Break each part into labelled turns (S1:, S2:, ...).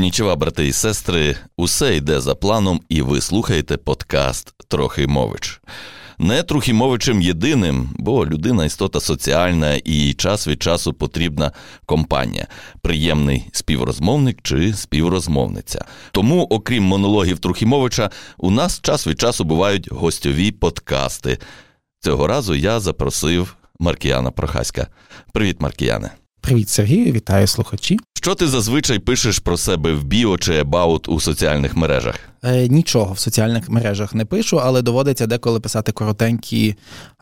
S1: Конічева, брати і сестри, усе йде за планом, і ви слухаєте подкаст Трохимович. Не Трухімовичем єдиним, бо людина істота соціальна і час від часу потрібна компанія, приємний співрозмовник чи співрозмовниця. Тому, окрім монологів Трухімовича, у нас час від часу бувають гостьові подкасти. Цього разу я запросив Маркіяна Прохаська. Привіт, Маркіяне.
S2: Привіт, Сергію, вітаю слухачі.
S1: Що ти зазвичай пишеш про себе в біо чи about у соціальних мережах?
S2: Е, Нічого в соціальних мережах не пишу, але доводиться деколи писати коротенькі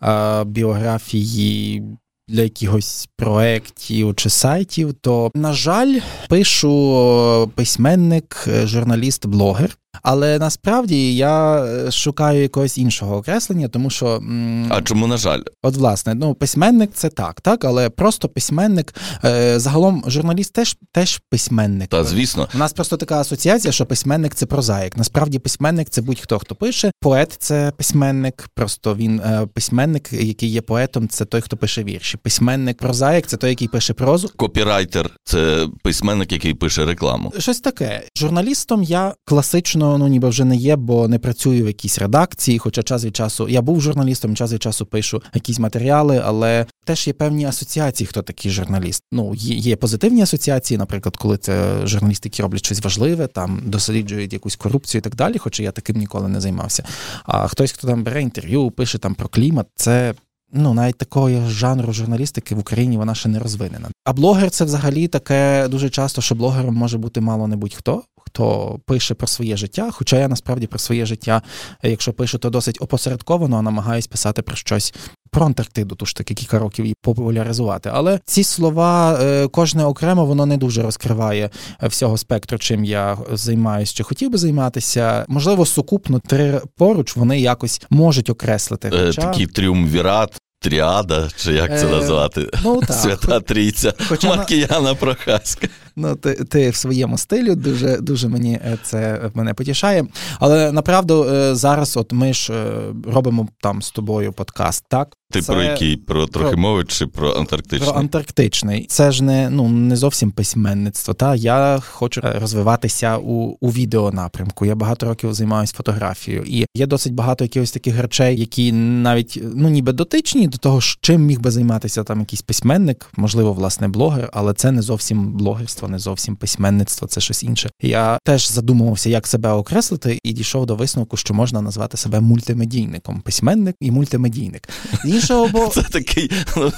S2: е, біографії для якихось проєктів чи сайтів. То, на жаль, пишу письменник, журналіст, блогер. Але насправді я е, шукаю якогось іншого окреслення, тому що
S1: а чому на жаль,
S2: от власне, ну письменник це так, так, але просто письменник. Е, загалом журналіст теж теж письменник.
S1: Та звісно,
S2: у нас просто така асоціація, що письменник це прозаїк. Насправді, письменник це будь-хто хто пише. Поет це письменник, просто він е, письменник, який є поетом, це той, хто пише вірші. Письменник прозаїк це той, який пише прозу.
S1: Копірайтер це письменник, який пише рекламу.
S2: Щось таке. Журналістом я класично ну ніби вже не є, бо не працюю в якійсь редакції. Хоча час від часу я був журналістом, час від часу пишу якісь матеріали, але теж є певні асоціації, хто такий журналіст. Ну є позитивні асоціації, наприклад, коли це журналісти, які роблять щось важливе, там досліджують якусь корупцію і так далі. Хоча я таким ніколи не займався. А хтось, хто там бере інтерв'ю, пише там про клімат, це. Ну, навіть такого жанру журналістики в Україні вона ще не розвинена. А блогер це взагалі таке дуже часто, що блогером може бути мало не будь-хто хто пише про своє життя. Хоча я насправді про своє життя, якщо пишу, то досить опосередковано, а намагаюсь писати про щось. Про Антарктиду, тож таки кілька років її популяризувати. Але ці слова, е, кожне окремо, воно не дуже розкриває всього спектру, чим я займаюся чи хотів би займатися. Можливо, сукупно три поруч вони якось можуть окреслити.
S1: Е, хоча... Такий тріумвірат. Тріада, чи як це е, назвати?
S2: Ну, так.
S1: Свята Трійця Хоча Маркіяна Прохаська.
S2: Ну, ти ти в своєму стилі дуже дуже мені е, це мене потішає. Але направду е, зараз, от ми ж робимо там з тобою подкаст, так?
S1: Ти це... про який? Про Трохимович чи про антарктичний?
S2: Про антарктичний. Це ж не ну не зовсім письменництво. Та я хочу розвиватися у у відеонапрямку. Я багато років займаюся фотографією, і є досить багато якихось таких речей, які навіть ну ніби дотичні до того, чим міг би займатися там якийсь письменник, можливо, власне, блогер, але це не зовсім блогерство, не зовсім письменництво, це щось інше. Я теж задумувався, як себе окреслити, і дійшов до висновку, що можна назвати себе мультимедійником, письменник і мультимедійник іншого боку,
S1: це такий ну,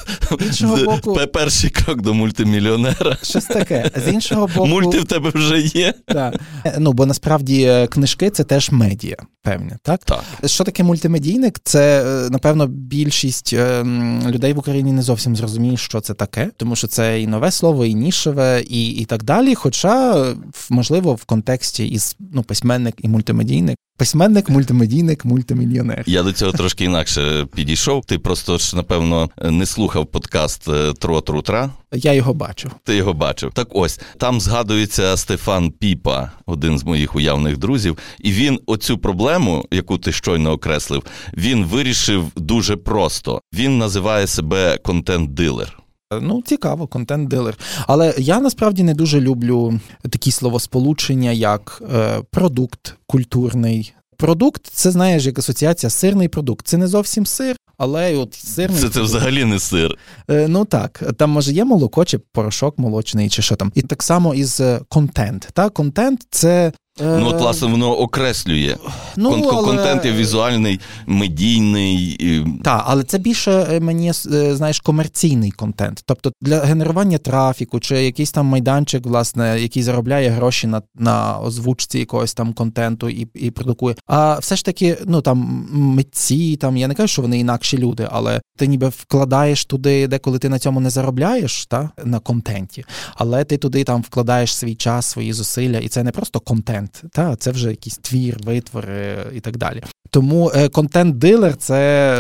S1: іншого боку, перший крок до мультимільйонера.
S2: Щось таке. З іншого боку,
S1: мульти в тебе вже є.
S2: Так. Ну бо насправді е, книжки це теж медіа. Певне, так?
S1: Так.
S2: Що таке мультимедійник? Це, е, напевно, більшість е, людей в Україні не зовсім зрозуміє, що це таке, тому що це і нове слово, і нішеве, і і так далі. Хоча, можливо, в контексті із ну, письменник і мультимедійник Письменник, мультимедійник, мультимільйонер.
S1: Я до цього трошки інакше підійшов. Ти просто ж, напевно, не слухав подкаст е, Тро Трутра.
S2: Я його бачив.
S1: Ти його бачив. Так ось там згадується Стефан Піпа, один з моїх уявних друзів, і він оцю проблему, яку ти щойно окреслив, він вирішив дуже просто. Він називає себе контент-дилер.
S2: Ну, цікаво, контент-дилер. Але я насправді не дуже люблю такі словосполучення, як е, продукт культурний. Продукт це знаєш як асоціація сирний продукт. Це не зовсім сир, але от сирний.
S1: Це це взагалі не сир.
S2: Е, ну так, там може є молоко, чи порошок молочний, чи що там. І так само із е, контент. Та контент це
S1: Ну, от, власне, воно окреслює ну, Кон- але... контент є візуальний, медійний.
S2: Так, але це більше е, мені е, знаєш комерційний контент. Тобто для генерування трафіку, чи якийсь там майданчик, власне, який заробляє гроші на на озвучці якогось там контенту і і продукує. А все ж таки, ну там митці, там я не кажу, що вони інакші люди, але ти ніби вкладаєш туди, деколи ти на цьому не заробляєш, та на контенті, але ти туди там вкладаєш свій час, свої зусилля, і це не просто контент та це вже якийсь твір, витвори і так далі. Тому е, контент-дилер це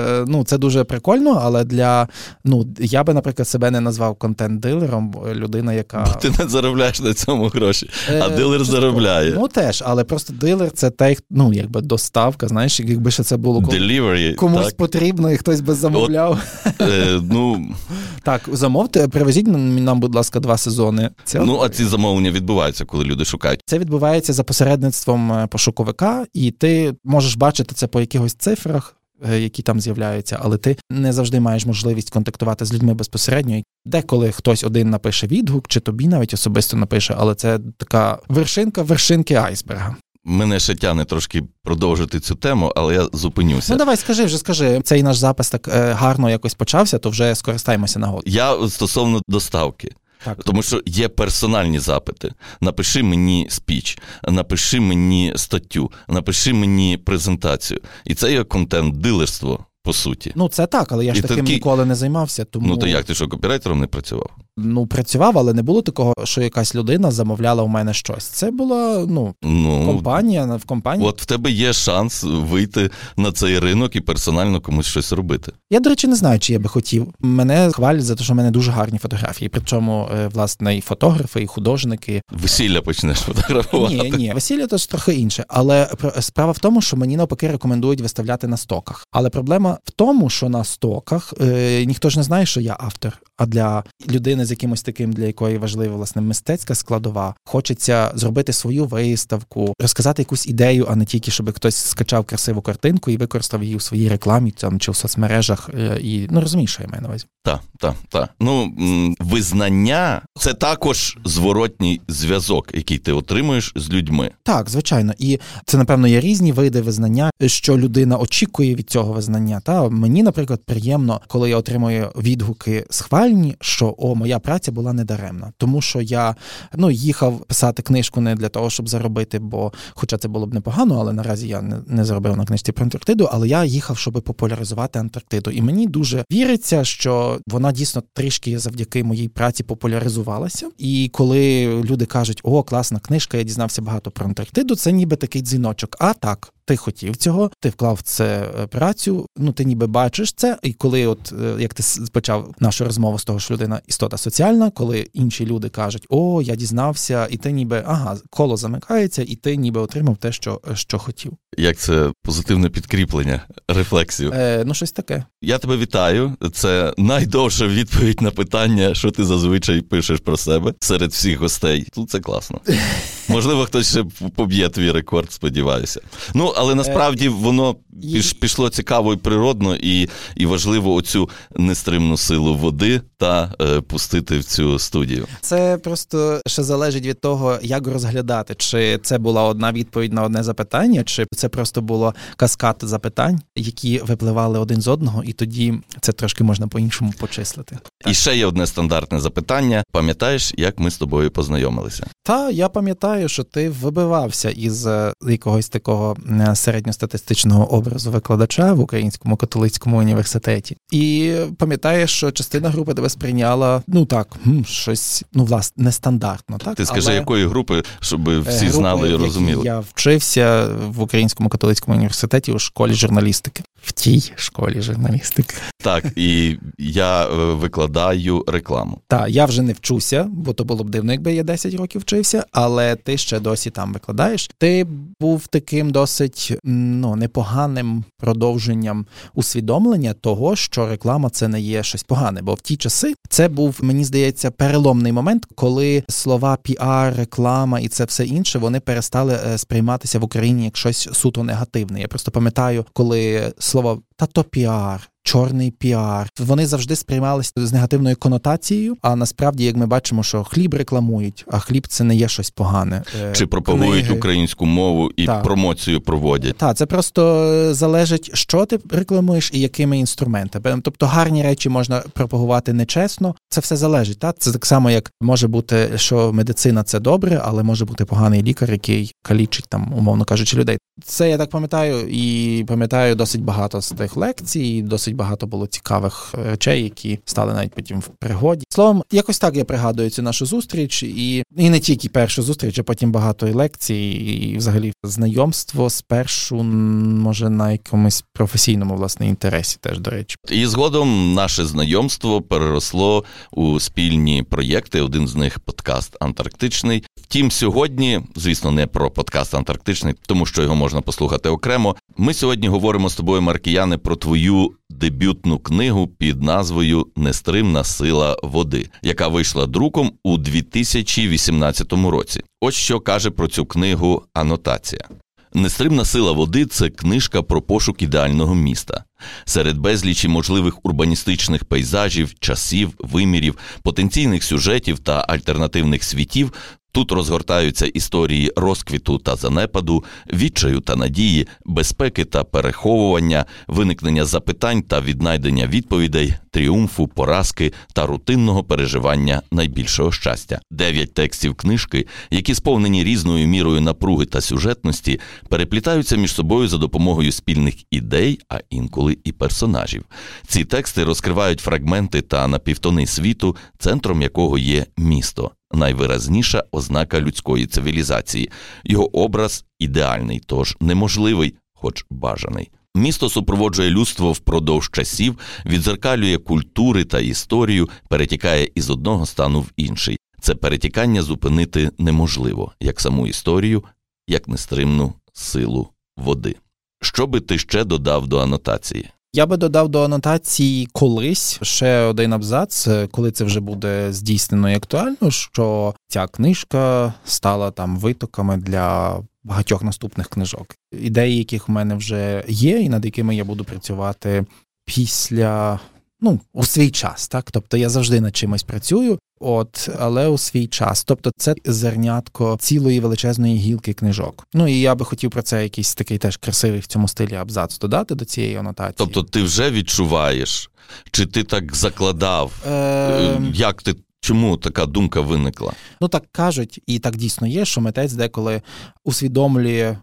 S2: е, ну це дуже прикольно, але для ну я би, наприклад, себе не назвав контент-дилером, людина, яка
S1: Бо ти не заробляєш на цьому гроші, а
S2: Е,
S1: дилер
S2: частково.
S1: заробляє.
S2: Ну теж, але просто дилер це той, ну якби доставка. Знаєш, якби ще це було кому-
S1: Delivery,
S2: комусь
S1: так.
S2: потрібно, і хтось би замовляв.
S1: Е, ну,
S2: Так, замовте, привезіть нам, нам, будь ласка, два сезони. Це
S1: ну, а ці замовлення відбуваються, коли люди шукають.
S2: Це відбувається за посередництвом е, пошуковика, і ти можеш бачити це по якихось цифрах. е, Які там з'являються, але ти не завжди маєш можливість контактувати з людьми безпосередньо. Деколи хтось один напише відгук, чи тобі навіть особисто напише, але це така вершинка вершинки айсберга.
S1: Мене ще тяне трошки продовжити цю тему, але я зупинюся.
S2: Ну давай скажи, вже скажи. Цей наш запис так е, гарно якось почався, то вже скористаємося нагодою.
S1: Я стосовно доставки.
S2: Так.
S1: Тому що є персональні запити. Напиши мені спіч, напиши мені статтю, напиши мені презентацію. І це є контент-дилерство, по суті.
S2: Ну це так, але я ж
S1: І
S2: таким
S1: такі-
S2: ніколи не займався. Тому
S1: Ну то як ти що копірайтером не працював?
S2: ну працював, але не було такого, що якась людина замовляла у мене щось. Це була ну
S1: Ну
S2: компанія в компанії.
S1: от в тебе є шанс вийти на цей ринок і персонально комусь щось робити.
S2: Я, до речі, не знаю, чи я би хотів. Мене хвалять за те, що в мене дуже гарні фотографії. Причому, е, власне, і фотографи, і художники.
S1: Весілля почнеш фотографувати.
S2: Ні, ні, весілля то трохи інше. Але справа в тому, що мені навпаки рекомендують виставляти на стоках. Але проблема в тому, що на стоках е, ніхто ж не знає, що я автор. А для людини з якимось таким, для якої важлива власне мистецька складова, хочеться зробити свою виставку, розказати якусь ідею, а не тільки щоб хтось скачав красиву картинку і використав її у своїй рекламі там чи в соцмережах. Е, і ну розумієш, що я маю на увазі.
S1: Так, так, так. Ну, визнання це також зворотній зв'язок, який ти отримуєш з людьми.
S2: Так, звичайно, і це напевно є різні види визнання, що людина очікує від цього визнання. Та мені, наприклад, приємно, коли я отримую відгуки схвальні, що о, моя праця була недаремна, тому що я ну їхав писати книжку не для того, щоб заробити, бо, хоча це було б непогано, але наразі я не, не заробив на книжці про Антарктиду, але я їхав, щоб популяризувати Антарктиду. І мені дуже віриться, що вона дійсно трішки завдяки моїй праці популяризувалася. І коли люди кажуть, о, класна книжка, я дізнався багато про Антарктиду, це ніби такий дзвіночок. А так. Ти хотів цього, ти вклав в це е, працю. Ну ти ніби бачиш це. І коли, от е, як ти почав нашу розмову з того, що людина істота соціальна, коли інші люди кажуть, о, я дізнався, і ти ніби ага, коло замикається, і ти ніби отримав те, що, що хотів.
S1: Як це позитивне підкріплення рефлексію.
S2: Е, ну, щось таке.
S1: Я тебе вітаю. Це найдовша відповідь на питання, що ти зазвичай пишеш про себе серед всіх гостей. Тут це класно. Можливо, хтось ще поб'є твій рекорд, сподіваюся. Ну, але насправді воно піш, пішло цікаво і природно, і, і важливо оцю нестримну силу води та е, пустити в цю студію.
S2: Це просто ще залежить від того, як розглядати, чи це була одна відповідь на одне запитання, чи це просто було каскад запитань, які випливали один з одного, і тоді це трошки можна по-іншому почислити.
S1: І ще є одне стандартне запитання. Пам'ятаєш, як ми з тобою познайомилися?
S2: Та я пам'ятаю, що ти вибивався із е, якогось такого е, середньостатистичного образу викладача в Українському католицькому університеті, і пам'ятаєш, що частина групи тебе сприйняла ну так, щось ну власне нестандартно. Так
S1: Ти скажи,
S2: Але-
S1: якої групи, щоб
S2: Е,
S1: всі
S2: групи,
S1: знали і розуміли.
S2: Я вчився в Українському католицькому університеті у школі журналістики. В тій школі журналістики.
S1: Так, і я е, викладаю рекламу.
S2: Та я вже не вчуся, бо то було б дивно, якби я 10 років вчився, але ти ще досі там викладаєш. Ти був таким досить ну непоганим продовженням усвідомлення того, що реклама це не є щось погане. Бо в ті часи це був, мені здається, переломний момент, коли слова піар, реклама і це все інше вони перестали е, сприйматися в Україні як щось суто негативне. Я просто пам'ятаю, коли слово та то піар. Чорний піар вони завжди сприймалися з негативною конотацією. А насправді, як ми бачимо, що хліб рекламують, а хліб це не є щось погане. Е,
S1: Чи пропагують
S2: книги.
S1: українську мову і
S2: Так.
S1: промоцію проводять.
S2: Так, це просто е, залежить, що ти рекламуєш і якими інструментами. Тобто гарні речі можна пропагувати нечесно. Це все залежить. Так? Це так само, як може бути, що медицина це добре, але може бути поганий лікар, який калічить там, умовно кажучи, людей. Це я так пам'ятаю, і пам'ятаю досить багато з тих лекцій, досить багато було цікавих речей, які стали навіть потім в пригоді. Словом, якось так я пригадую цю нашу зустріч, і і не тільки першу зустріч, а потім багато і лекцій, і взагалі знайомство спершу, може, на якомусь професійному власне інтересі, теж до речі.
S1: І згодом наше знайомство переросло у спільні проєкти. Один з них подкаст Антарктичний. Втім, сьогодні, звісно, не про подкаст Антарктичний, тому що його можна послухати окремо. Ми сьогодні говоримо з тобою, Маркіяне, про твою дебютну книгу під назвою Нестримна сила води, яка вийшла друком у 2018 році. Ось що каже про цю книгу анотація. Нестримна сила води це книжка про пошук ідеального міста. Серед безлічі можливих урбаністичних пейзажів, часів, вимірів, потенційних сюжетів та альтернативних світів Тут розгортаються історії розквіту та занепаду, відчаю та надії, безпеки та переховування, виникнення запитань та віднайдення відповідей, тріумфу, поразки та рутинного переживання найбільшого щастя. Дев'ять текстів книжки, які сповнені різною мірою напруги та сюжетності, переплітаються між собою за допомогою спільних ідей, а інколи і персонажів. Ці тексти розкривають фрагменти та напівтони світу, центром якого є місто найвиразніша ознака людської цивілізації. Його образ ідеальний, тож неможливий, хоч бажаний. Місто супроводжує людство впродовж часів, відзеркалює культури та історію, перетікає із одного стану в інший. Це перетікання зупинити неможливо, як саму історію, як нестримну силу води. Що би ти ще додав до анотації?
S2: Я би додав до анотації колись ще один абзац, коли це вже буде здійснено і актуально, що ця книжка стала там витоками для багатьох наступних книжок. Ідеї, яких в мене вже є, і над якими я буду працювати після. Ну, у свій час, так тобто я завжди над чимось працюю, От, але у свій час. Тобто, це зернятко цілої величезної гілки книжок. Ну і я би хотів про це якийсь такий теж красивий в цьому стилі абзац додати до цієї анотації.
S1: Тобто, ти вже відчуваєш, чи ти так закладав? Е... Як ти? Чому така думка виникла?
S2: Ну так кажуть, і так дійсно є, що митець деколи усвідомлює,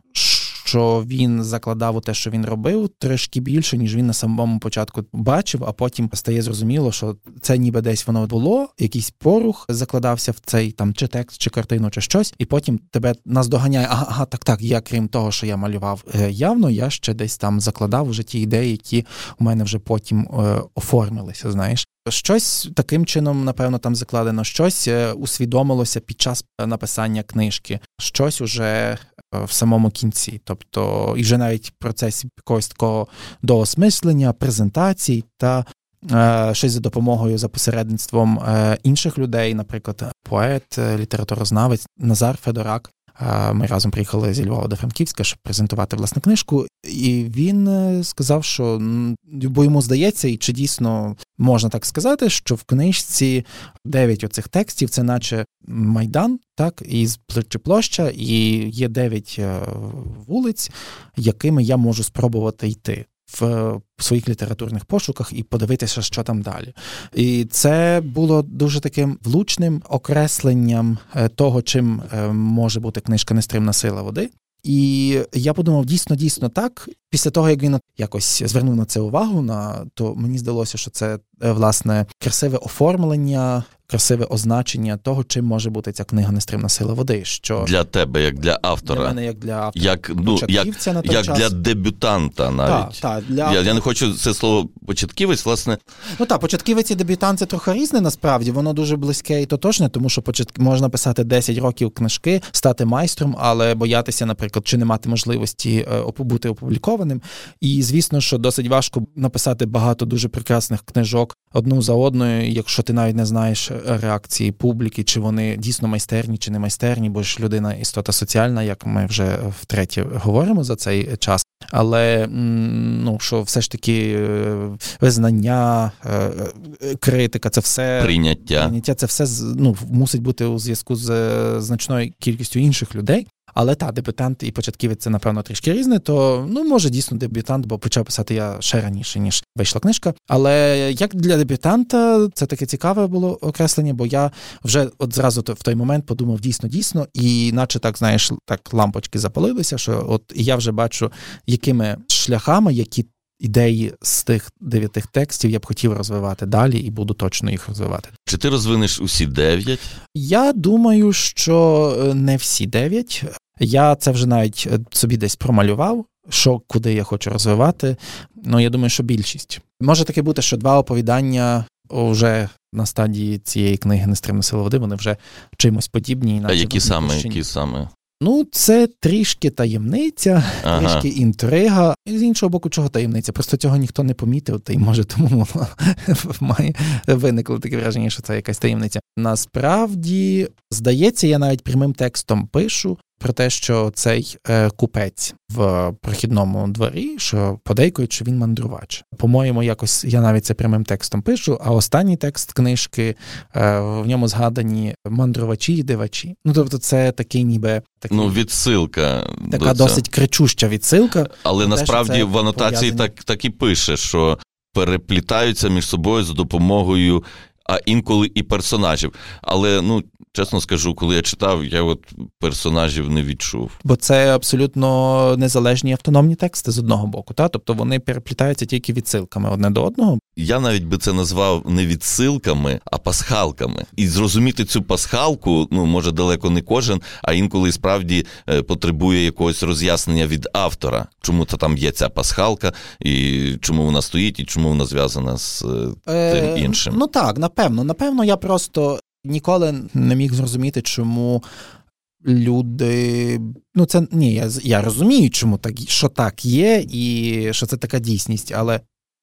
S2: що він закладав у те, що він робив, трошки більше, ніж він на самому початку бачив, а потім стає зрозуміло, що це ніби десь воно було, якийсь порух закладався в цей там чи текст, чи картину, чи щось, і потім тебе наздоганяє. Ага, ага, так, так. Я крім того, що я малював е, явно, я ще десь там закладав вже ті ідеї, які у мене вже потім е, оформилися. Знаєш. Щось таким чином, напевно, там закладено, щось е, усвідомилося під час написання книжки, щось уже Е, в самому кінці. Тобто, і вже навіть в процесі якогось такого доосмислення, презентацій та е, щось за допомогою за посередництвом е, інших людей, наприклад, поет, літературознавець Назар Федорак. Ми разом приїхали зі Львова до Франківська, щоб презентувати власне книжку, і він сказав, що бо йому здається, і чи дійсно можна так сказати, що в книжці дев'ять оцих текстів це наче майдан, так, і чи площа, і є дев'ять е, вулиць, якими я можу спробувати йти. В своїх літературних пошуках і подивитися, що там далі. І це було дуже таким влучним окресленням е, того, чим е, може бути книжка Нестримна сила води. І я подумав, дійсно, дійсно так. Після того, як він якось звернув на це увагу, на то мені здалося, що це власне красиве оформлення красиве означення того, чим може бути ця книга Нестримна сила води. Що
S1: для тебе, як для автора,
S2: для мене, як для автора,
S1: як ну як, як час. для дебютанта, навіть
S2: та, та, для
S1: я, я не хочу це слово початківець. Власне,
S2: ну так, початківець і дебютант це трохи різне. Насправді воно дуже близьке і тотожне, тому що початк можна писати 10 років книжки, стати майстром, але боятися, наприклад, чи не мати можливості е, бути опублікованим. І звісно, що досить важко написати багато дуже прекрасних книжок одну за одною, якщо ти навіть не знаєш реакції публіки, чи вони дійсно майстерні, чи не майстерні, бо ж людина істота соціальна, як ми вже втретє говоримо за цей час. Але ну що все ж таки е, визнання, е, е, критика, це все
S1: прийняття.
S2: Прийняття це все ну, мусить бути у зв'язку з значною кількістю інших людей. Але та дебютант і початківець це, напевно, трішки різне, то ну може дійсно дебютант, бо почав писати я ще раніше, ніж вийшла книжка. Але як для дебютанта, це таке цікаве було окреслення, бо я вже от зразу в той момент подумав дійсно, дійсно, і наче так, знаєш, так лампочки запалилися, що от я вже бачу, якими шляхами, які ідеї з тих дев'яти текстів я б хотів розвивати далі і буду точно їх розвивати.
S1: Чи ти розвинеш усі дев'ять?
S2: Я думаю, що е, не всі дев'ять. Я це вже навіть е, собі десь промалював, що куди я хочу розвивати. Ну я думаю, що більшість може таке бути, що два оповідання вже на стадії цієї книги Нестримна сила води, вони вже чимось подібні.
S1: А які саме? Які саме?
S2: Ну, це трішки таємниця, ага. трішки інтрига. І з іншого боку, чого таємниця? Просто цього ніхто не помітив, та й може тому має виникло таке враження, що це якась таємниця. Насправді, здається, я навіть прямим текстом пишу про те, що цей е, купець в прохідному дворі, що подейкують, що він мандрувач. По-моєму, якось я навіть це прямим текстом пишу. А останній текст книжки е, в ньому згадані мандрувачі і дивачі. Ну тобто, це такий, ніби такий,
S1: ну відсилка
S2: така до досить кричуща відсилка.
S1: Але насправді в анотації так, так і пише, що переплітаються між собою за допомогою. А інколи і персонажів. Але ну чесно скажу, коли я читав, я от персонажів не відчув.
S2: Бо це абсолютно незалежні автономні тексти з одного боку, та тобто вони переплітаються тільки відсилками одне до одного.
S1: Я навіть би це назвав не відсилками, а пасхалками. І зрозуміти цю пасхалку, ну може далеко не кожен, а інколи справді е, потребує якогось роз'яснення від автора, чому то там є ця пасхалка, і чому вона стоїть, і чому вона зв'язана з е, тим е, іншим.
S2: Ну так, напевно, напевно, я просто ніколи не міг зрозуміти, чому люди. Ну, це ні, я я розумію, чому так, що так є, і що це така дійсність, але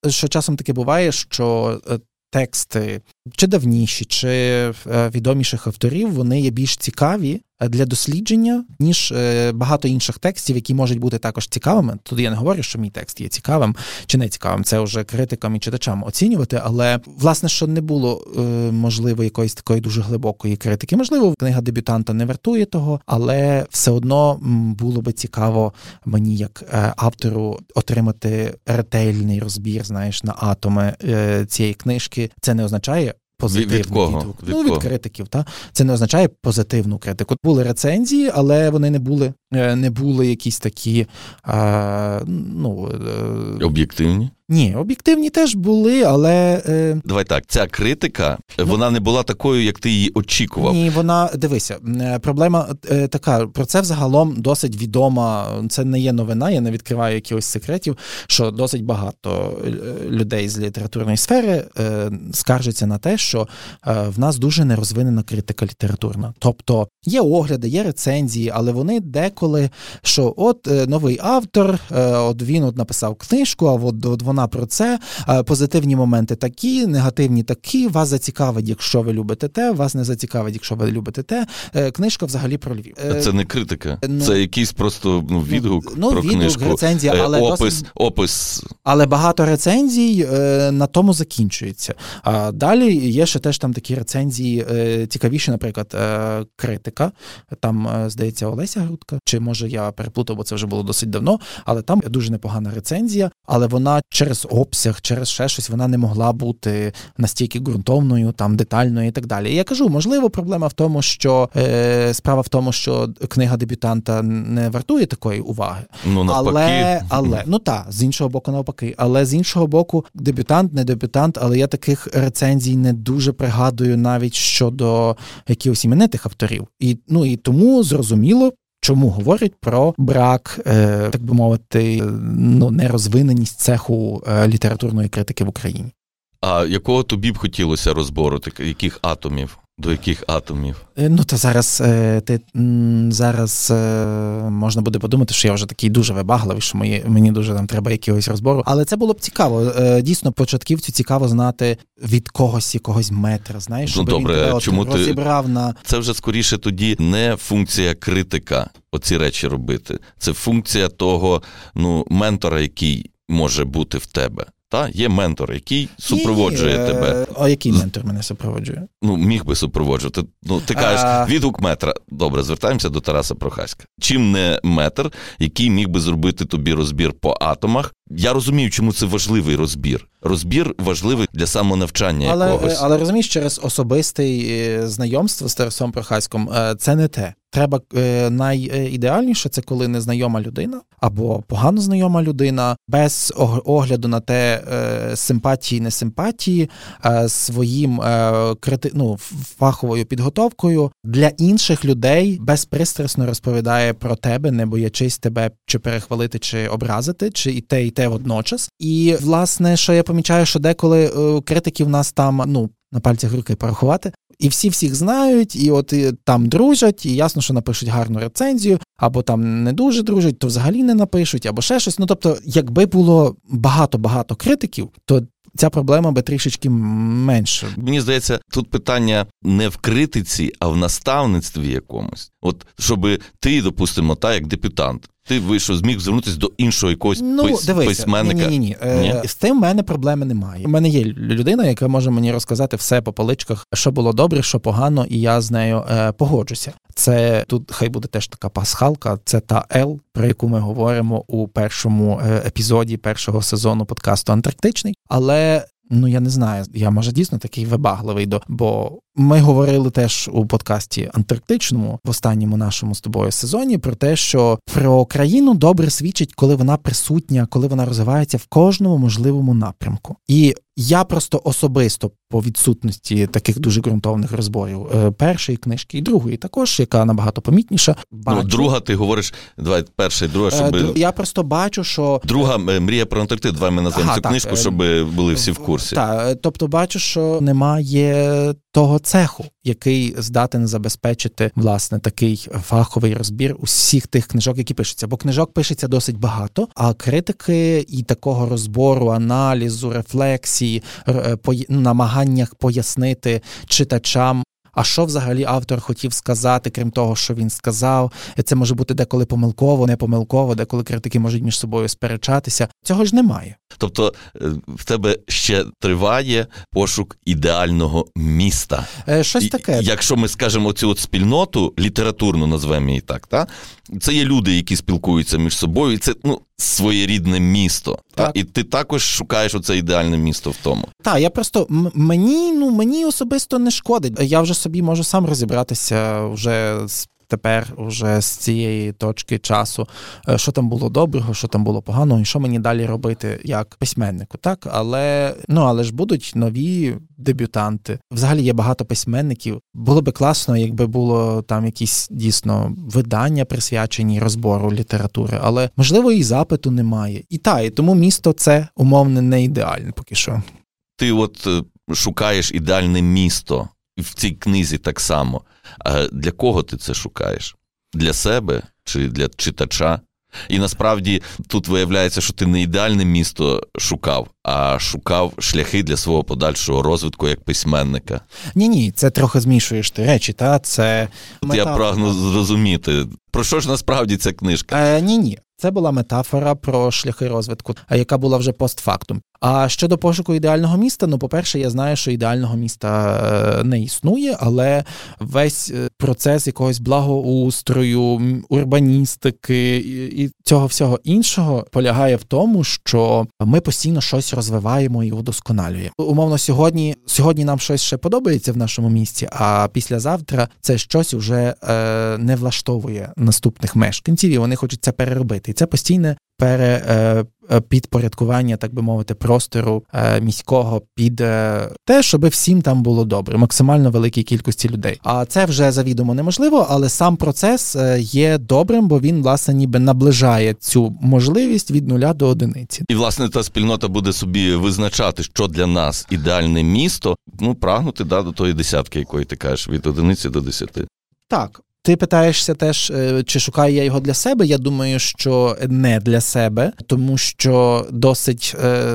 S2: що часом таке буває, що е, тексти чи давніші, чи е, відоміших авторів, вони є більш цікаві для дослідження, ніж е, багато інших текстів, які можуть бути також цікавими. Тут я не говорю, що мій текст є цікавим чи не цікавим. Це вже критикам і читачам оцінювати. Але власне, що не було е, можливо якоїсь такої дуже глибокої критики. Можливо, книга дебютанта не вартує того, але все одно було би цікаво мені, як автору, отримати ретельний розбір, знаєш, на атоми цієї книжки. Це не означає позитивний
S1: від кого?
S2: відгук. Від ну, від кого? критиків. Та? Це не означає позитивну критику. Були рецензії, але вони не були е, не були якісь такі а, ну,
S1: е, об'єктивні.
S2: Ні, об'єктивні теж були, але е...
S1: давай так. Ця критика ну, вона не була такою, як ти її очікував.
S2: Ні, вона дивися. Е, проблема е, така. Про це взагалом досить відома. Це не є новина. Я не відкриваю якихось секретів. Що досить багато е, людей з літературної сфери е, скаржаться на те, що е, в нас дуже нерозвинена критика літературна. Тобто є огляди, є рецензії, але вони деколи що от новий автор, от він от написав книжку, а от, от вона про це. Позитивні моменти такі, негативні такі. Вас зацікавить, якщо ви любите те, вас не зацікавить, якщо ви любите те. Е, книжка взагалі про Львів.
S1: Е, це не критика, ну, це якийсь просто ну, відгук.
S2: Ну,
S1: про
S2: відгук,
S1: книжку.
S2: рецензія,
S1: е,
S2: але
S1: опис,
S2: досить...
S1: опис.
S2: Але багато рецензій на тому закінчується. А далі є ще теж там такі рецензії цікавіші, наприклад, критика. Там, здається, Олеся Грудка, чи може я переплутав, бо це вже було досить давно, але там дуже непогана рецензія, але вона через обсяг, через ще щось вона не могла бути настільки ґрунтовною, там детальною і так далі. І я кажу, можливо, проблема в тому, що е, справа в тому, що книга дебютанта не вартує такої уваги.
S1: Ну, навпаки.
S2: Але, але ну так, з іншого боку, навпаки. Але з іншого боку, дебютант, не дебютант, але я таких рецензій не дуже пригадую навіть щодо якихось іменитих авторів. І ну і тому зрозуміло, чому говорять про брак, е, так би мовити, ну нерозвиненість цеху е, літературної критики в Україні.
S1: А якого тобі б хотілося розбору, яких атомів? До яких атомів?
S2: Е, ну, то зараз ти зараз можна буде подумати, що я вже такий дуже вибагливий, що мені мені дуже там треба якогось розбору. Але це було б цікаво. Дійсно, початківцю цікаво знати від когось якогось метра. Знаєш,
S1: ну, добре,
S2: він тебе
S1: чому
S2: ти... розібрав на
S1: це вже скоріше тоді не функція критика, оці речі робити. Це функція того ну, ментора, який може бути в тебе. Та є ментор, який супроводжує
S2: Ні,
S1: тебе.
S2: А який ментор мене супроводжує?
S1: Ну, міг би супроводжувати. Ну, ти кажеш, а... відгук метра. Добре, звертаємося до Тараса Прохаська. Чим не метр, який міг би зробити тобі розбір по атомах, Я розумію, чому це важливий розбір. Розбір важливий для самонавчання
S2: але,
S1: якогось.
S2: Але розумієш, через особистий е, знайомство з Тарасом Прохаськом е, це не те. Треба е, найідеальніше це коли незнайома людина або погано знайома людина, без огляду на те симпатії, не симпатії, своїм крити... ну, фаховою підготовкою для інших людей безпристрасно розповідає про тебе, не боячись тебе чи перехвалити, чи образити, чи і те, і те водночас. І власне, що я помічаю, що деколи е, критики в нас там ну на пальцях руки порахувати, і всі всіх знають, і от і там дружать, і ясно, що напишуть гарну рецензію, або там не дуже дружать, то взагалі не напишуть, або ще щось. Ну тобто, якби було багато-багато критиків, то ця проблема би трішечки менше.
S1: Мені здається, тут питання не в критиці, а в наставництві якомусь. От щоб ти, допустимо, та як депутант, ти вийшов, зміг звернутися до іншого якогось ну, пис... дивися, письменника.
S2: Ні, ні, ні. Е, з тим в мене проблеми немає. У мене є людина, яка може мені розказати все по поличках, що було добре, що погано, і я з нею е, погоджуся. Це тут хай буде теж така пасхалка. Це та Ел, про яку ми говоримо у першому е, епізоді першого сезону подкасту Антарктичний. Але Ну я не знаю, я може дійсно такий вибагливий до, бо ми говорили теж у подкасті Антарктичному в останньому нашому з тобою сезоні про те, що про країну добре свідчить, коли вона присутня, коли вона розвивається в кожному можливому напрямку. І я просто особисто по відсутності таких дуже ґрунтовних розборів е, першої книжки і другої, також яка набагато помітніша.
S1: Ну, бачу. Ну, друга, ти говориш, давай перша і друга, е, щоб
S2: я просто бачу, що
S1: друга е, мрія про Антарктиду, Давай ми назвемо ага, цю так, книжку, щоб були всі в курсі.
S2: Так, тобто бачу, що немає того цеху, який здатен забезпечити власне такий фаховий розбір усіх тих книжок, які пишуться. Бо книжок пишеться досить багато, а критики і такого розбору, аналізу, рефлексії, е, намаганнях пояснити читачам а що взагалі автор хотів сказати, крім того, що він сказав. Це може бути деколи помилково, не помилково, деколи критики можуть між собою сперечатися. Цього ж немає.
S1: Тобто е, в тебе ще триває пошук ідеального міста.
S2: Е, щось таке.
S1: Якщо ми скажемо цю от спільноту, літературну назвемо її так, та це є люди, які спілкуються між собою, і це ну своєрідне місто. Так. Та? І ти також шукаєш оце ідеальне місто в тому.
S2: Так, я просто мені ну мені особисто не шкодить. Я вже собі можу сам розібратися вже з тепер уже з цієї точки часу, е, що там було доброго, що там було поганого, і що мені далі робити як письменнику. Так, але ну але ж будуть нові дебютанти. Взагалі є багато письменників. Було би класно, якби було там якісь дійсно видання присвячені розбору літератури, але можливо і запиту немає. І та, і тому місто це умовне не ідеальне поки що.
S1: Ти от е, шукаєш ідеальне місто в цій книзі так само. А для кого ти це шукаєш? Для себе чи для читача? І насправді тут виявляється, що ти не ідеальне місто шукав, а шукав шляхи для свого подальшого розвитку як письменника.
S2: Ні, ні, це трохи змішуєш ти речі. Та це
S1: я прагну зрозуміти. Про що ж насправді ця книжка?
S2: Е, Ні, ні. Це була метафора про шляхи розвитку, яка була вже постфактум. А щодо пошуку ідеального міста, ну, по-перше, я знаю, що ідеального міста е, не існує, але весь е, процес якогось благоустрою, урбаністики і цього всього іншого полягає в тому, що ми постійно щось розвиваємо і удосконалюємо. Умовно, сьогодні сьогодні нам щось ще подобається в нашому місті, а післязавтра це щось вже е, не влаштовує наступних мешканців, і вони хочуть це переробити. І це постійне пере, е, е, так би мовити, простору е, міського під те, щоб всім там було добре, максимально великій кількості людей. А це вже завідомо неможливо, але сам процес є добрим, бо він власне ніби наближає цю можливість від нуля до одиниці.
S1: І власне та спільнота буде собі визначати, що для нас ідеальне місто. Ну прагнути да, до тої десятки, якої ти кажеш, від одиниці до десяти.
S2: Так, ти питаєшся теж, е, чи шукаю я його для себе? Я думаю, що не для себе, тому що досить е,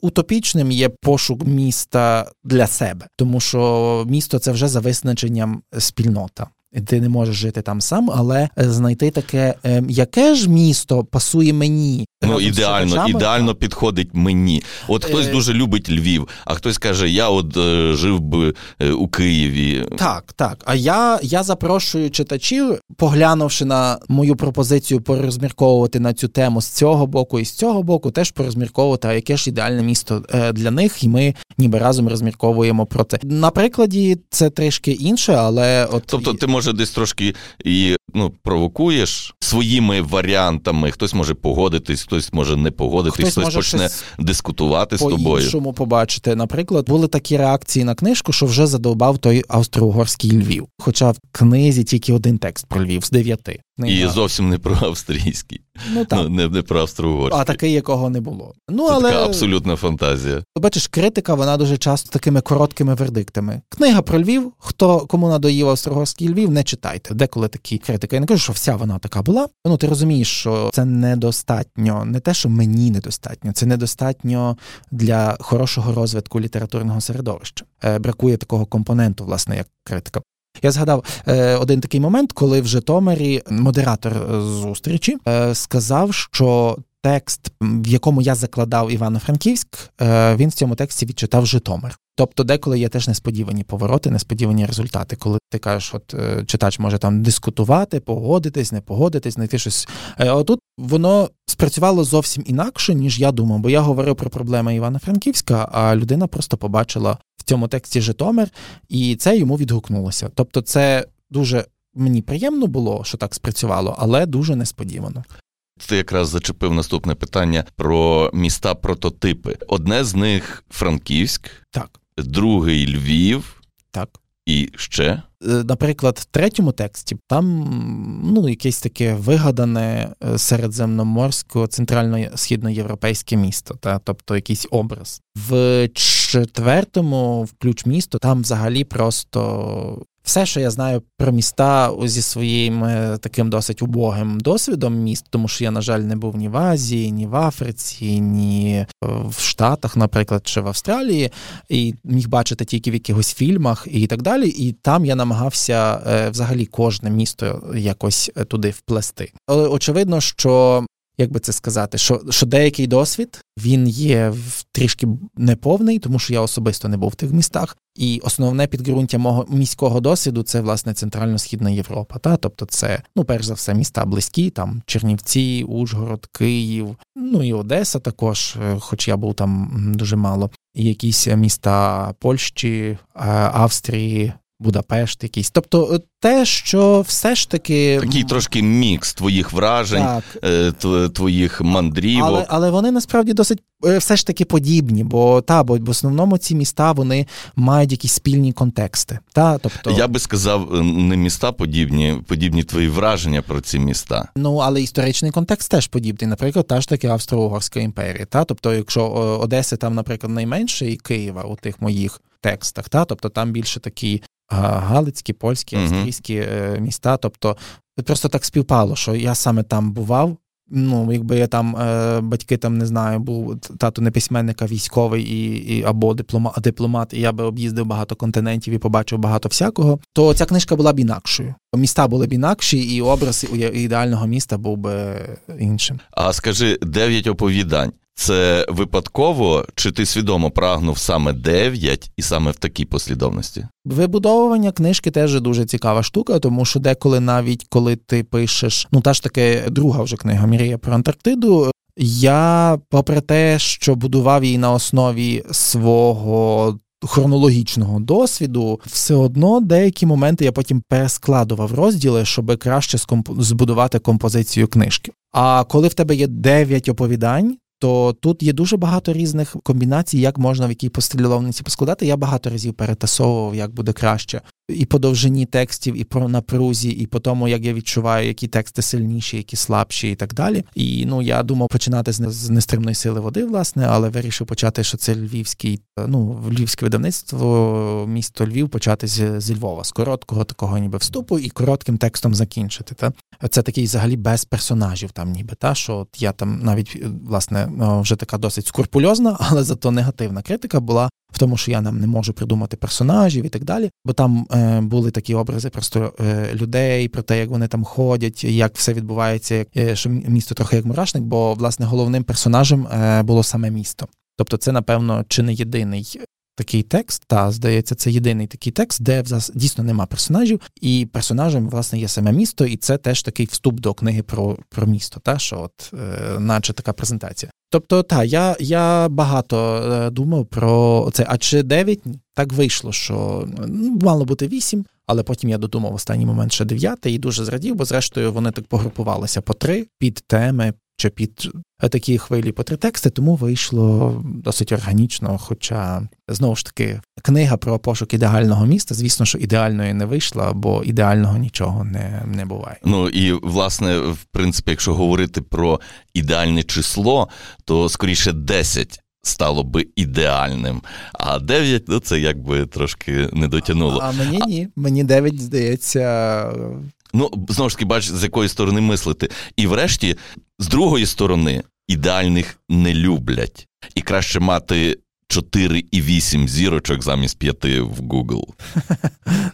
S2: утопічним є пошук міста для себе, тому що місто це вже за визначенням спільнота. Ти не можеш жити там сам, але знайти таке, ем, яке ж місто пасує мені.
S1: Ну, ідеально, ідеально підходить мені. От хтось е... дуже любить Львів, а хтось каже, я от е, жив би е, у Києві.
S2: Так, так. А я я запрошую читачів, поглянувши на мою пропозицію порозмірковувати на цю тему з цього боку і з цього боку, теж порозмірковувати, а яке ж ідеальне місто е, для них, і ми ніби разом розмірковуємо про це. На прикладі це трішки інше, але от
S1: тобто, ти може десь трошки і ну провокуєш своїми варіантами. Хтось може погодитись, хтось може не погодитись, хтось, хтось почне дискутувати з тобою.
S2: По-іншому побачити. Наприклад, були такі реакції на книжку, що вже задовбав той австро-угорський Львів. Хоча в книзі тільки один текст про Львів з дев'яти.
S1: І зовсім не про австрійський. Ну, так. Ну, не, не про австро-угорський.
S2: А такий, якого не було. Ну,
S1: Це
S2: але...
S1: така абсолютна фантазія.
S2: Бачиш, критика, вона дуже часто такими короткими вердиктами. Книга про Львів, хто кому надоїв австро-угорський Львів, не читайте. Деколи такі критики. Я не кажу, що вся вона така була. Ну, ти розумієш, що це недостатньо. Не те, що мені недостатньо, це недостатньо для хорошого розвитку літературного середовища. Е, бракує такого компоненту, власне, як критика. Я згадав е, один такий момент, коли в Житомирі модератор зустрічі е, сказав, що текст, в якому я закладав Івано-Франківськ, е, він в цьому тексті відчитав Житомир. Тобто, деколи є теж несподівані повороти, несподівані результати, коли ти кажеш, от е, читач може там дискутувати, погодитись, не погодитись, знайти щось. А е, тут воно спрацювало зовсім інакше, ніж я думав, бо я говорив про проблеми Івано-Франківська, а людина просто побачила в цьому тексті Житомир, і це йому відгукнулося. Тобто, це дуже мені приємно було, що так спрацювало, але дуже несподівано.
S1: Ти якраз зачепив наступне питання про міста прототипи. Одне з них Франківськ,
S2: так,
S1: другий Львів.
S2: Так.
S1: І ще, е,
S2: наприклад, в третьому тексті там ну, якесь таке вигадане е, середземноморсько центрально-східноєвропейське місто, та, тобто якийсь образ. В четвертому, в ключ місто, там взагалі просто все, що я знаю про міста зі своїм е, таким досить убогим досвідом міст, тому що я, на жаль, не був ні в Азії, ні в Африці, ні в Штатах, наприклад, чи в Австралії, і міг бачити тільки в якихось фільмах і так далі. І там я намагався е, взагалі кожне місто якось е, туди вплести. Але очевидно, що як би це сказати, що що деякий досвід він є трішки неповний, тому що я особисто не був в тих містах. І основне підґрунтя мого міського досвіду це власне центрально-східна Європа. Та тобто, це ну перш за все міста близькі, там Чернівці, Ужгород, Київ, ну і Одеса також, е, хоч я був там дуже мало. Якісь міста Польщі, е, Австрії, Будапешт якийсь. Тобто е, те, що все ж таки.
S1: Такий трошки мікс твоїх вражень, так. Е, твоїх мандрівок.
S2: Але але вони насправді досить все ж таки подібні, бо та, бо в основному ці міста вони мають якісь спільні контексти. Та, тобто...
S1: Я би сказав, не міста подібні, подібні твої враження про ці міста.
S2: Ну, але історичний контекст теж подібний. Наприклад, та ж таки Австро-Угорська імперія. Та? Тобто, якщо Одеси там, наприклад, найменше, і Києва у тих моїх. Текстах, та тобто там більше такі галицькі, польські, австрійські uh міста. Тобто просто так співпало, що я саме там бував. Ну, якби я там е, батьки там не знаю, був тато не письменника військовий і, і або дипломат, дипломат, і я би об'їздив багато континентів і побачив багато всякого, то ця книжка була б інакшою. Міста були б інакші, і образ ідеального міста був би іншим.
S1: А скажи дев'ять оповідань. Це випадково, чи ти свідомо прагнув саме 9 і саме в такій послідовності?
S2: Вибудовування книжки теж дуже цікава штука, тому що деколи, навіть коли ти пишеш, ну та ж таки друга вже книга Мірія про Антарктиду. Я, попри те, що будував її на основі свого хронологічного досвіду, все одно деякі моменти я потім перескладував розділи, щоб краще збудувати композицію книжки. А коли в тебе є 9 оповідань, то тут є дуже багато різних комбінацій, як можна в якій послідовниці поскладати. Я багато разів перетасовував, як буде краще і по довжині текстів, і по напрузі, і по тому, як я відчуваю, які тексти сильніші, які слабші, і так далі. І ну я думав починати з нестримної сили води, власне, але вирішив почати, що це львівський, ну львівське видавництво, місто Львів почати з, з Львова, з короткого такого, ніби вступу, і коротким текстом закінчити. Та це такий взагалі без персонажів, там, ніби та що от я там навіть власне ну, вже така досить скрупульозна, але зато негативна критика була в тому, що я нам не можу придумати персонажів і так далі. Бо там е, були такі образи просто е, людей, про те, як вони там ходять, як все відбувається, е, що місто трохи як мурашник, бо власне головним персонажем е, було саме місто. Тобто, це, напевно, чи не єдиний такий текст, та здається, це єдиний такий текст, де в дійсно нема персонажів, і персонажем, власне, є саме місто, і це теж такий вступ до книги про про місто, та що от, е, наче така презентація. Тобто, та, я я багато е, думав про це. А чи 9? Так вийшло, що ну, мало бути 8, але потім я додумав останній момент ще 9 і дуже зрадів, бо зрештою вони так погрупувалися по три під теми, чи під такі хвилі по три тексти, тому вийшло досить органічно. Хоча знову ж таки книга про пошук ідеального міста, звісно, що ідеальної не вийшла, бо ідеального нічого не не буває.
S1: Ну і власне, в принципі, якщо говорити про ідеальне число, то скоріше 10 Стало би ідеальним, а 9 ну, це якби трошки не дотягнуло.
S2: А, а мені ні. Мені 9, здається,
S1: Ну, знову ж таки, бач, з якої сторони мислити. І врешті, з другої сторони, ідеальних не люблять. І краще мати 4 і 8 зірочок замість 5 в Google.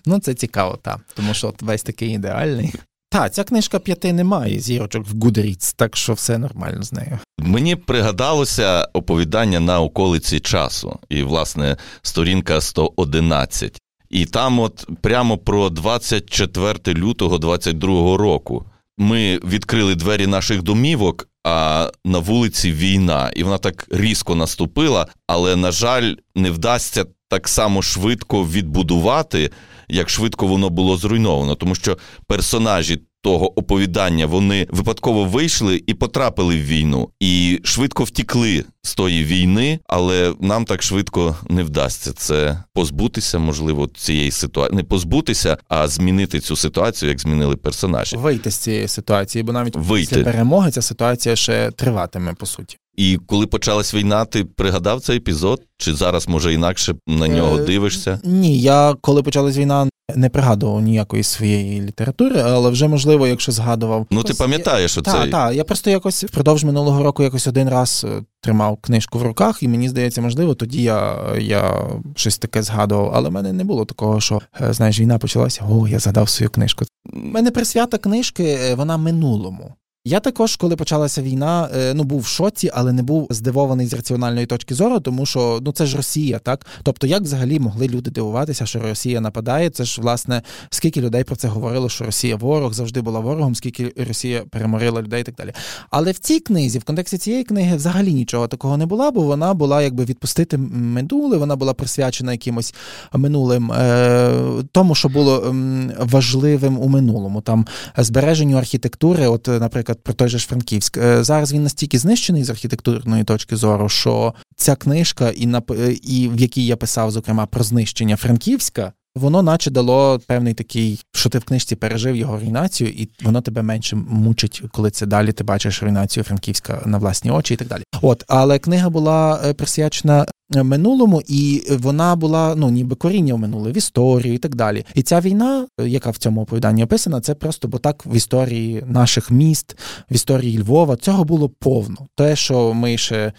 S2: Ну, це цікаво, так. Тому що от весь такий ідеальний. Так, ця книжка п'яти немає зірочок в Goodreads, так що все нормально з нею.
S1: Мені пригадалося оповідання на околиці часу, і, власне, сторінка 111. І там, от прямо про 24 лютого 22 року, ми відкрили двері наших домівок, а на вулиці війна, і вона так різко наступила, але, на жаль, не вдасться так само швидко відбудувати, як швидко воно було зруйновано, тому що персонажі того оповідання вони випадково вийшли і потрапили в війну, і швидко втікли з тої війни, але нам так швидко не вдасться це позбутися, можливо, цієї ситуації, не позбутися, а змінити цю ситуацію, як змінили персонажі.
S2: Вийти з цієї ситуації, бо навіть Вийти. після перемоги ця ситуація ще триватиме по суті.
S1: І коли почалась війна, ти пригадав цей епізод? Чи зараз може інакше на нього е, дивишся?
S2: Ні, я коли почалась війна, не пригадував ніякої своєї літератури, але вже можливо, якщо згадував.
S1: Ну ти пам'ятаєш що це?
S2: Так, так. Я просто якось впродовж минулого року якось один раз е, тримав книжку в руках, і мені здається, можливо, тоді я я щось таке згадував. Але в мене не було такого, що е, знаєш, війна почалася. О, я згадав свою книжку. У мене присвята книжки, вона минулому. Я також, коли почалася війна, е, ну був в шоці, але не був здивований з раціональної точки зору, тому що ну це ж Росія, так тобто, як взагалі могли люди дивуватися, що Росія нападає? Це ж власне скільки людей про це говорило, що Росія ворог завжди була ворогом, скільки Росія переморила людей і так далі. Але в цій книзі, в контексті цієї книги, взагалі нічого такого не було, бо вона була якби відпустити минуле, вона була присвячена якимось минулим е, тому, що було важливим у минулому, там збереженню архітектури, от, наприклад наприклад, про той же ж Франківськ. Е, зараз він настільки знищений з архітектурної точки зору, що ця книжка, і на і в якій я писав, зокрема, про знищення Франківська. Воно наче дало певний такий, що ти в книжці пережив його руйнацію, і воно тебе менше мучить, коли це далі ти бачиш руйнацію Франківська на власні очі і так далі. От, але книга була е, присвячена минулому, і вона була ну ніби коріння в минуле, в історію і так далі. І ця війна, яка в цьому оповіданні описана, це просто бо так в історії наших міст, в історії Львова цього було повно. Те, що ми ще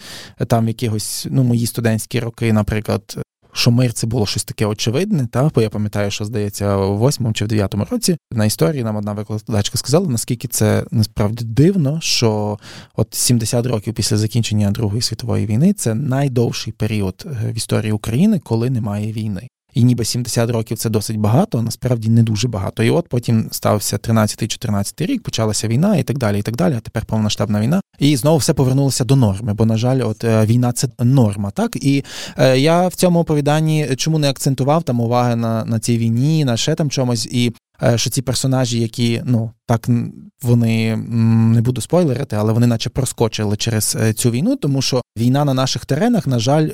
S2: там в якихось ну мої студентські роки, наприклад, що мир це було щось таке очевидне, та бо я пам'ятаю, що здається, у восьмому чи в дев'ятому році на історії нам одна викладачка сказала, наскільки це насправді дивно, що от 70 років після закінчення Другої світової війни це найдовший період е, в історії України, коли немає війни. І ніби 70 років це досить багато, а насправді не дуже багато. І от потім стався 13-14 рік, почалася війна і так далі. і так далі. А тепер повноштабна війна. І знову все повернулося до норми. Бо, на жаль, от е, війна це норма. Так і е, я в цьому оповіданні чому не акцентував там уваги на на цій війні, на ще там чомусь, і е, що ці персонажі, які ну так вони не буду спойлерити, але вони наче проскочили через е, цю війну, тому що війна на наших теренах, на жаль,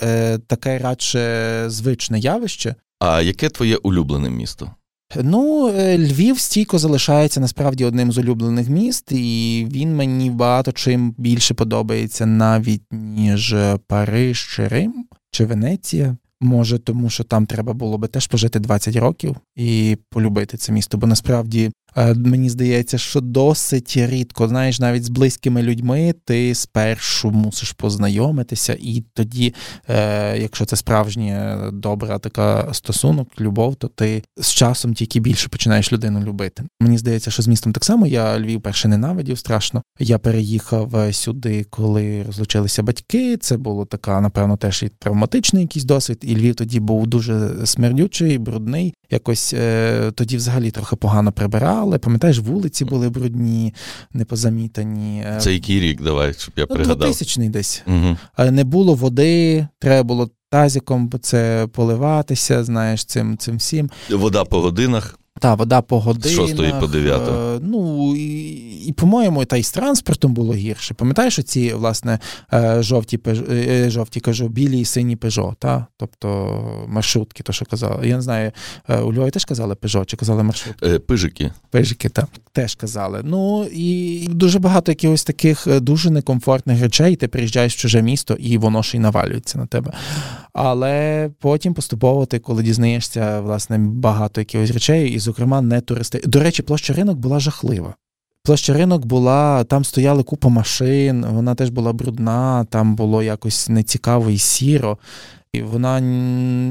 S2: таке радше звичне явище.
S1: А яке твоє улюблене місто?
S2: Ну, е, Львів стійко залишається насправді одним з улюблених міст, і він мені багато чим більше подобається навіть ніж Париж чи Рим чи Венеція. Може, тому що там треба було би теж пожити 20 років і полюбити це місто. Бо насправді мені здається, що досить рідко, знаєш, навіть з близькими людьми ти спершу мусиш познайомитися, і тоді, е, якщо це справжня добра така стосунок, любов, то ти з часом тільки більше починаєш людину любити. Мені здається, що з містом так само я Львів перше ненавидів страшно. Я переїхав е, сюди, коли розлучилися батьки. Це було така, напевно, теж і травматичний якийсь досвід. І Львів тоді був дуже смердючий, брудний. Якось е, тоді взагалі трохи погано прибирали. Пам'ятаєш, вулиці були брудні, непозамітані.
S1: Це який рік, давай, щоб я
S2: ну,
S1: пригадав.
S2: 2000-й десь. Угу. Не було води, треба було тазиком це поливатися, знаєш, цим цим всім.
S1: Вода по годинах.
S2: Та, вода по годинах.
S1: З 6 по 9.
S2: Е, ну, і, і, по-моєму, та й з транспортом було гірше. Пам'ятаєш оці, власне, е, жовті, е, жовті кажу, білі і сині пежо, та? тобто маршрутки, то що казали. Я не знаю, у Львові теж казали пежо, чи казали маршрутки?
S1: Пижики.
S2: Пижики, так. Теж казали. Ну, і дуже багато якихось таких дуже некомфортних речей, ти приїжджаєш в чуже місто, і воно ще й навалюється на тебе. Але потім поступово ти, коли дізнаєшся, власне, багато якихось речей, і зокрема, не туристи. До речі, площа ринок була жахлива. Площа ринок була, там стояли купа машин, вона теж була брудна, там було якось нецікаво і сіро. І вона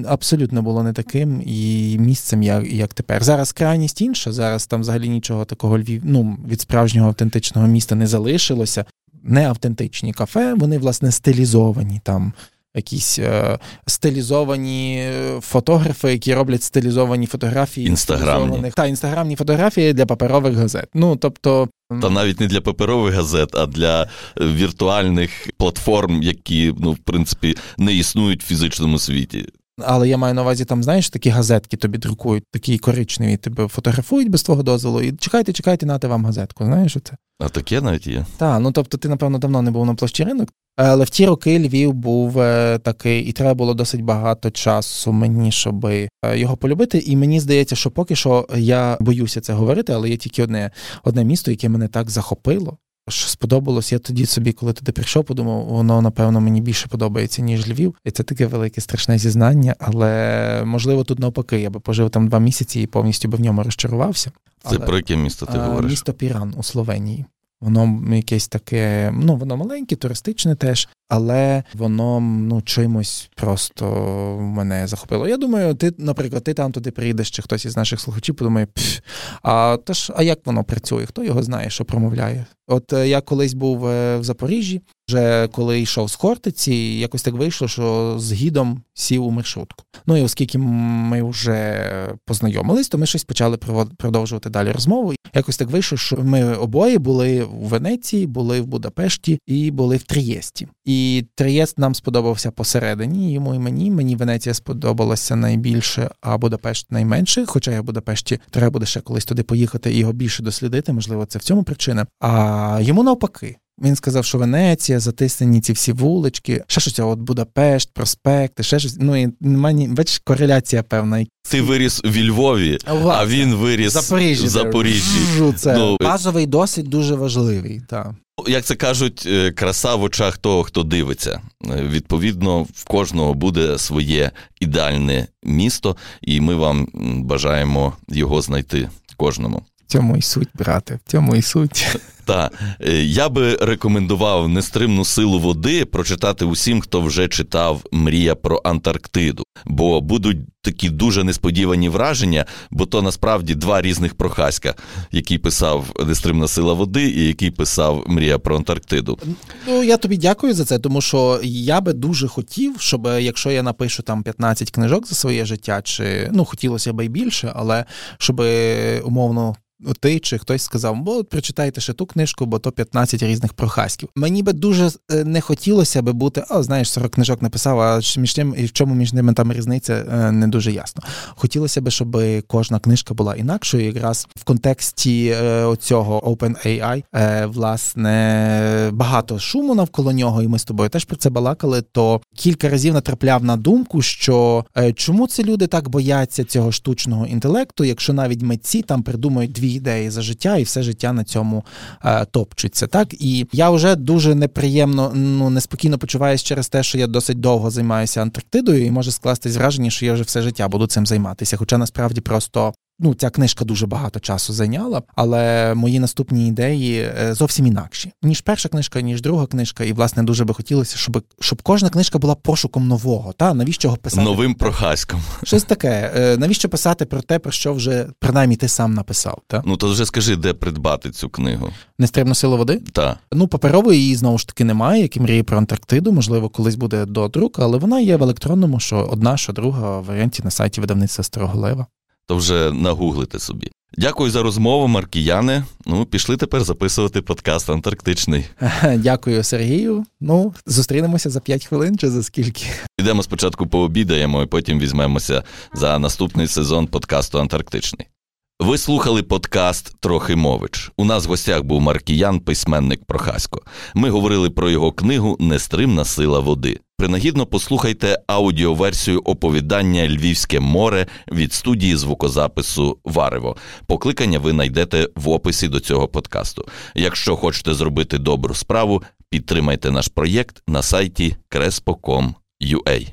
S2: абсолютно була не таким і місцем, як як тепер. Зараз крайність інша. Зараз там взагалі нічого такого Львів, ну, від справжнього автентичного міста не залишилося. Не автентичні кафе, вони, власне, стилізовані там якісь е, стилізовані е, фотографи, які роблять стилізовані фотографії
S1: інстаграмні.
S2: та інстаграмні фотографії для паперових газет. Ну тобто.
S1: Та навіть не для паперових газет, а для е, віртуальних платформ, які ну в принципі не існують в фізичному світі.
S2: Але я маю на увазі, там, знаєш, такі газетки тобі друкують, такі коричневі, тебе фотографують без твого дозволу, і чекайте, чекайте, нати вам газетку. Знаєш оце?
S1: А таке навіть є.
S2: Так, ну тобто ти, напевно, давно не був на площі ринок. Але в ті роки Львів був е, такий, і треба було досить багато часу мені, щоб е, його полюбити. І мені здається, що поки що я боюся це говорити, але є тільки одне одне місто, яке мене так захопило. Що сподобалось, я тоді собі, коли туди прийшов, подумав, воно напевно мені більше подобається, ніж Львів. І це таке велике страшне зізнання, але можливо тут навпаки, я би пожив там два місяці і повністю би в ньому розчарувався.
S1: Це але, про яке місто ти говориш?
S2: Місто Піран у Словенії. Воно якесь таке, ну воно маленьке, туристичне теж, але воно ну чимось просто мене захопило. Я думаю, ти, наприклад, ти там туди приїдеш, чи хтось із наших слухачів подумає, Пф, а тож, а як воно працює? Хто його знає, що промовляє? От е, я колись був е, в Запоріжжі, вже коли йшов з Хортиці, якось так вийшло, що з гідом сів у маршрутку. Ну і оскільки ми вже познайомились, то ми щось почали продовжувати далі розмову. Якось так вийшло, що ми обоє були в Венеції, були в Будапешті і були в Трієсті. І Трієст нам сподобався посередині. Йому і мені. Мені Венеція сподобалася найбільше, а Будапешт найменше. Хоча я в Будапешті треба буде ще колись туди поїхати і його більше дослідити. Можливо, це в цьому причина. А йому навпаки. Він сказав, що Венеція, затиснені ці всі вулички, ще щось, от Будапешт, проспекти, ще щось. Ну і немає, бачиш, кореляція певна.
S1: Ти виріс у Львові, Власне. а він виріс Запоріжжі, в Запоріжжі.
S2: Це ну, базовий досвід дуже важливий. Так.
S1: Як це кажуть, е, краса в очах того, хто дивиться. Е, відповідно, в кожного буде своє ідеальне місто, і ми вам бажаємо його знайти кожному.
S2: В цьому і суть, брате, в цьому і суть.
S1: Та е, я би рекомендував нестримну силу води прочитати усім, хто вже читав Мрія про Антарктиду, бо будуть такі дуже несподівані враження, бо то насправді два різних прохаська, який писав Нестримна сила води і який писав Мрія про Антарктиду.
S2: Ну я тобі дякую за це, тому що я би дуже хотів, щоб якщо я напишу там 15 книжок за своє життя, чи ну хотілося б і більше, але щоб умовно ти чи хтось сказав, бо прочитайте ще ту книжку, бо то 15 різних прохаськів. Мені би дуже е, не хотілося би бути, о, знаєш, 40 книжок написав, а між тим, і в чому між ними там різниця, е, не дуже ясно. Хотілося б, щоб кожна книжка була інакшою, якраз в контексті е, оцього OpenAI, власне, багато шуму навколо нього, і ми з тобою теж про це балакали. То кілька разів натрапляв на думку, що чому це люди так бояться цього штучного інтелекту, якщо навіть митці там придумають дві ідеї за життя, і все життя на цьому е, топчеться. Так і я вже дуже неприємно, ну неспокійно почуваюся через те, що я досить довго займаюся Антарктидою, і може скластись враження, що я вже все життя буду цим займатися. Хоча насправді просто ну, ця книжка дуже багато часу зайняла, але мої наступні ідеї е, зовсім інакші. Ніж перша книжка, ніж друга книжка. І, власне, дуже би хотілося, щоб щоб кожна книжка була пошуком нового. Та навіщо його писати?
S1: Новим прохаськом.
S2: Щось таке. Е, навіщо писати про те, про що вже принаймні ти сам написав? Та?
S1: Ну то вже скажи, де придбати цю книгу?
S2: Нестримна сила води?
S1: Так.
S2: Ну, паперової її знову ж таки немає, як і мрії про Антарктиду, можливо, колись буде до друку, але вона є в електронному, що одна, що друга в варіанті на сайті видавництва Старого Лева
S1: то вже нагуглите собі. Дякую за розмову, Маркіяне. Ну, пішли тепер записувати подкаст Антарктичний.
S2: Дякую, Сергію. Ну, зустрінемося за 5 хвилин чи за скільки.
S1: Підемо спочатку пообідаємо, і потім візьмемося за наступний сезон подкасту Антарктичний. Ви слухали подкаст Трохи мович. У нас в гостях був Маркіян, письменник Прохасько. Ми говорили про його книгу Нестримна сила води. Принагідно послухайте аудіоверсію оповідання Львівське море від студії звукозапису Варево. Покликання ви знайдете в описі до цього подкасту. Якщо хочете зробити добру справу, підтримайте наш проєкт на сайті crespo.com.ua.